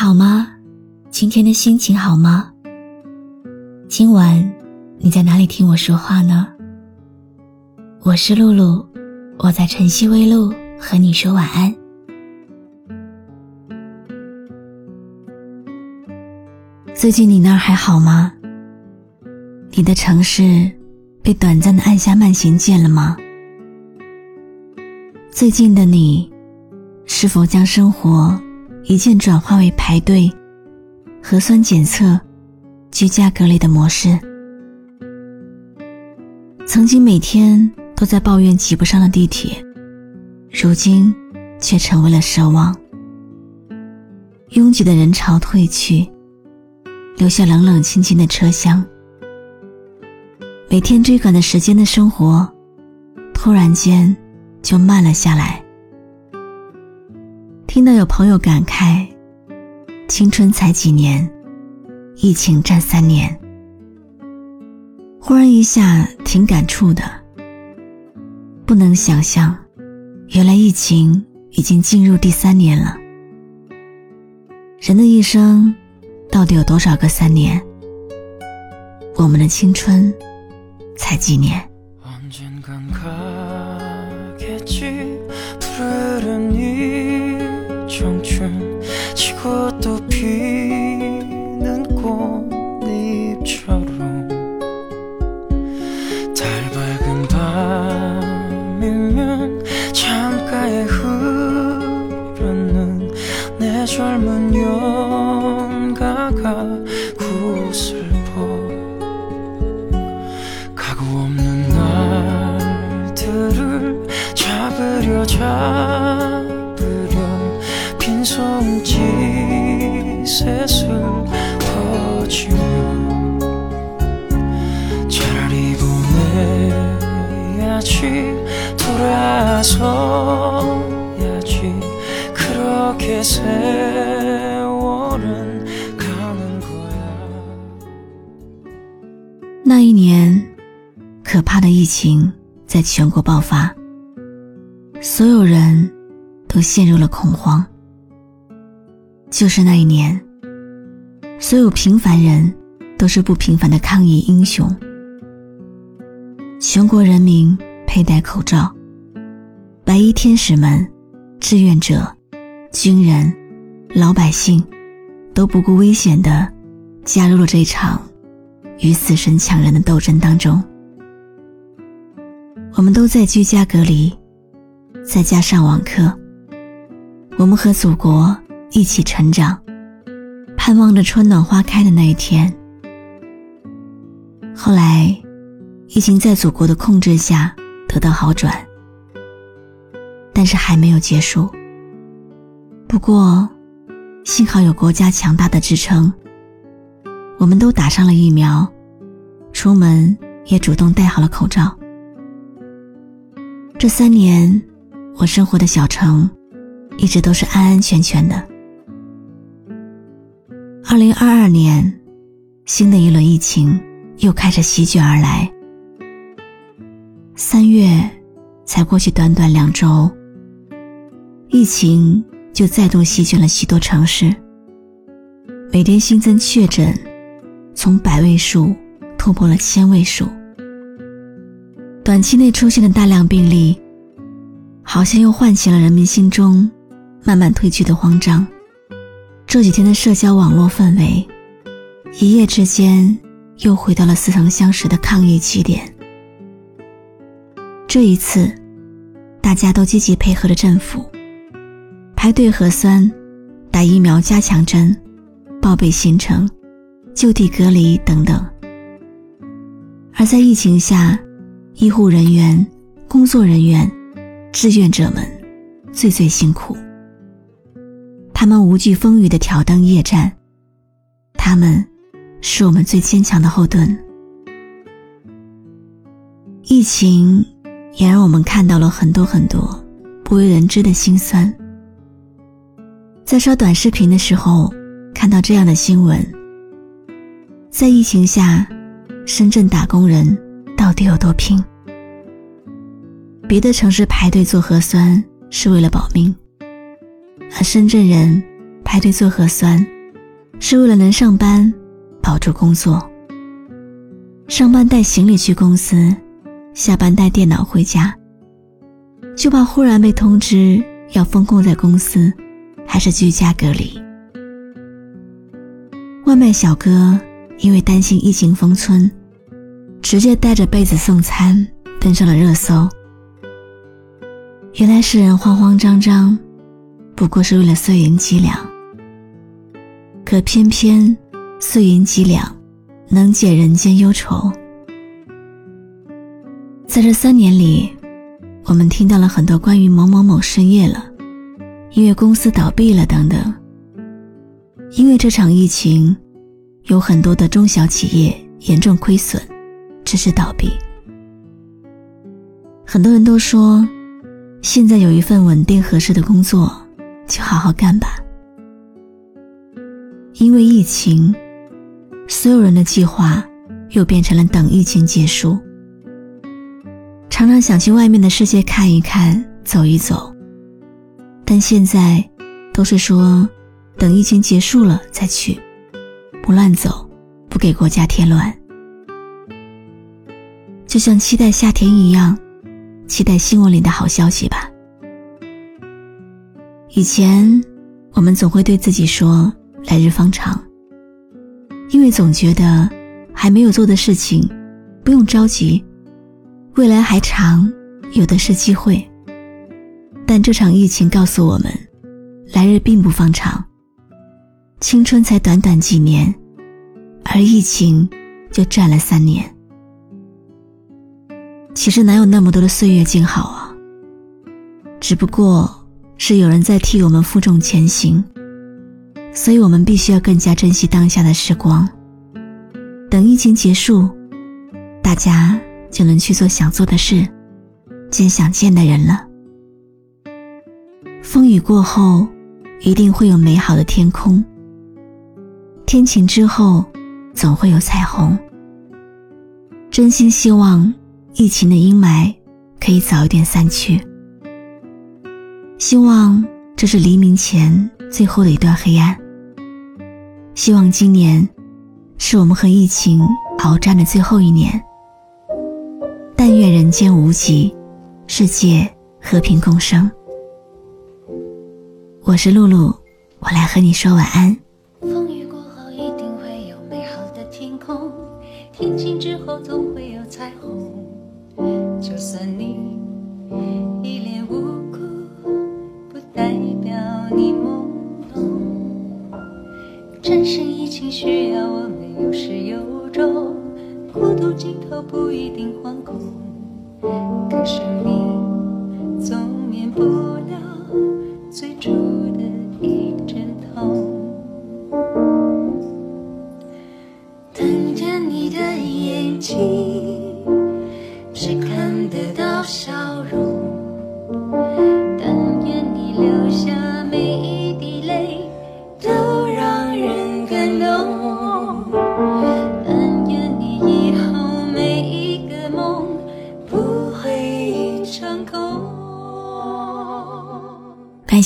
好吗？今天的心情好吗？今晚你在哪里听我说话呢？我是露露，我在晨曦微露和你说晚安。最近你那儿还好吗？你的城市被短暂的按下慢行键了吗？最近的你，是否将生活一键转化为排队、核酸检测、居家隔离的模式？曾经每天都在抱怨挤不上的地铁，如今却成为了奢望。拥挤的人潮退去，留下冷冷清清的车厢。每天追赶的时间的生活，突然间。就慢了下来。听到有朋友感慨，青春才几年，疫情占三年。忽然一下挺感触的。不能想象，原来疫情已经进入第三年了。人的一生到底有多少个三年？我们的青春才几年。 지고 또 피 돌아서야지 그렇게 세월은 가는 거야 那一年，可怕的疫情在全国爆发。所有人都陷入了恐慌。就是那一年，所有平凡人都是不平凡的抗疫英雄。全国人民佩戴口罩， 白衣天使们、志愿者、军人、老百姓都不顾危险的加入了这场与死神抢人的斗争当中。我们都在居家隔离。在家上网课，我们和祖国一起成长，盼望着春暖花开的那一天。后来，疫情在祖国的控制下得到好转，但是还没有结束。不过，幸好有国家强大的支撑，我们都打上了疫苗，出门也主动戴好了口罩。这三年。我生活的小城，一直都是安安全全的。二零二二年，新的一轮疫情又开始席卷而来。三月才过去短短两周，疫情就再度席卷了许多城市。每天新增确诊从百位数突破了千位数，短期内出现的大量病例。好像又唤起了人们心中慢慢褪去的慌张。这几天的社交网络氛围，一夜之间又回到了似曾相识的抗疫起点。这一次，大家都积极配合着政府，排队核酸、打疫苗加强针、报备行程、就地隔离等等。而在疫情下，医护人员、工作人员。志愿者们最最辛苦，他们无惧风雨的挑灯夜战，他们是我们最坚强的后盾。疫情也让我们看到了很多很多不为人知的辛酸。在刷短视频的时候，看到这样的新闻：在疫情下，深圳打工人到底有多拼？别的城市排队做核酸是为了保命，而深圳人排队做核酸，是为了能上班保住工作。上班带行李去公司，下班带电脑回家，就怕忽然被通知要封控在公司，还是居家隔离。外卖小哥因为担心疫情封村，直接带着被子送餐，登上了热搜。原来世人慌慌张张，不过是为了碎银几两，可偏偏碎银几两。能解人间忧愁。在这三年里，我们听到了很多关于某某某失业了，因为公司倒闭了等等。因为这场疫情，有很多的中小企业严重亏损，直至倒闭。很多人都说，现在有一份稳定合适的工作，就好好干吧。因为疫情。所有人的计划又变成了等疫情结束。常常想去外面的世界看一看、走一走，但现在都是说等疫情结束了再去，不乱走，不给国家添乱。就像期待夏天一样，期待新闻里的好消息吧。以前我们总会对自己说：“来日方长。”因为总觉得还没有做的事情，不用着急，未来还长，有的是机会。但这场疫情告诉我们，来日并不方长，青春才短短几年，而疫情就占了三年。其实哪有那么多的岁月静好啊？只不过是有人在替我们负重前行。所以我们必须要更加珍惜当下的时光。等疫情结束，大家就能去做想做的事，见想见的人了。风雨过后，一定会有美好的天空。天晴之后，总会有彩虹。真心希望疫情的阴霾可以早一点散去。希望这是黎明前最后的一段黑暗。希望今年是我们和疫情鏖战的最后一年。但愿人间无疾，世界和平共生。我是露露，我来和你说晚安。风雨过后一定会有美好的天空，天晴之后总会有彩虹。就算你一脸无辜，不代表你懵。战胜疫情需要我们有始有终，孤独尽头不一定惶恐，可生命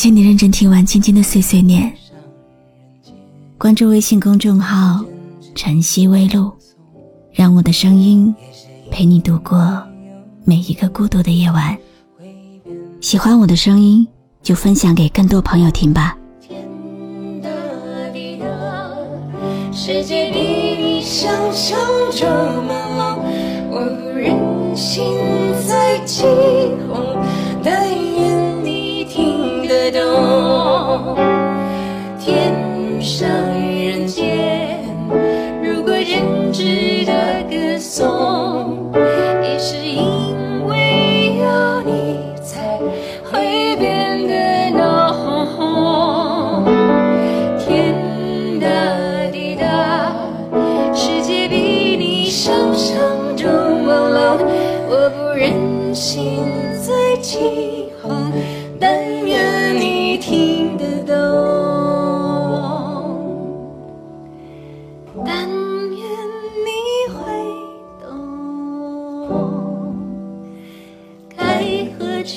谢你认真听完今天的碎碎念。关注微信公众号“晨曦微露”，让我的声音陪你度过每一个孤独的夜晚。喜欢我的声音，就分享给更多朋友听吧。世界比你想象中朦胧，我不忍心再起哄，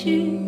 去何从？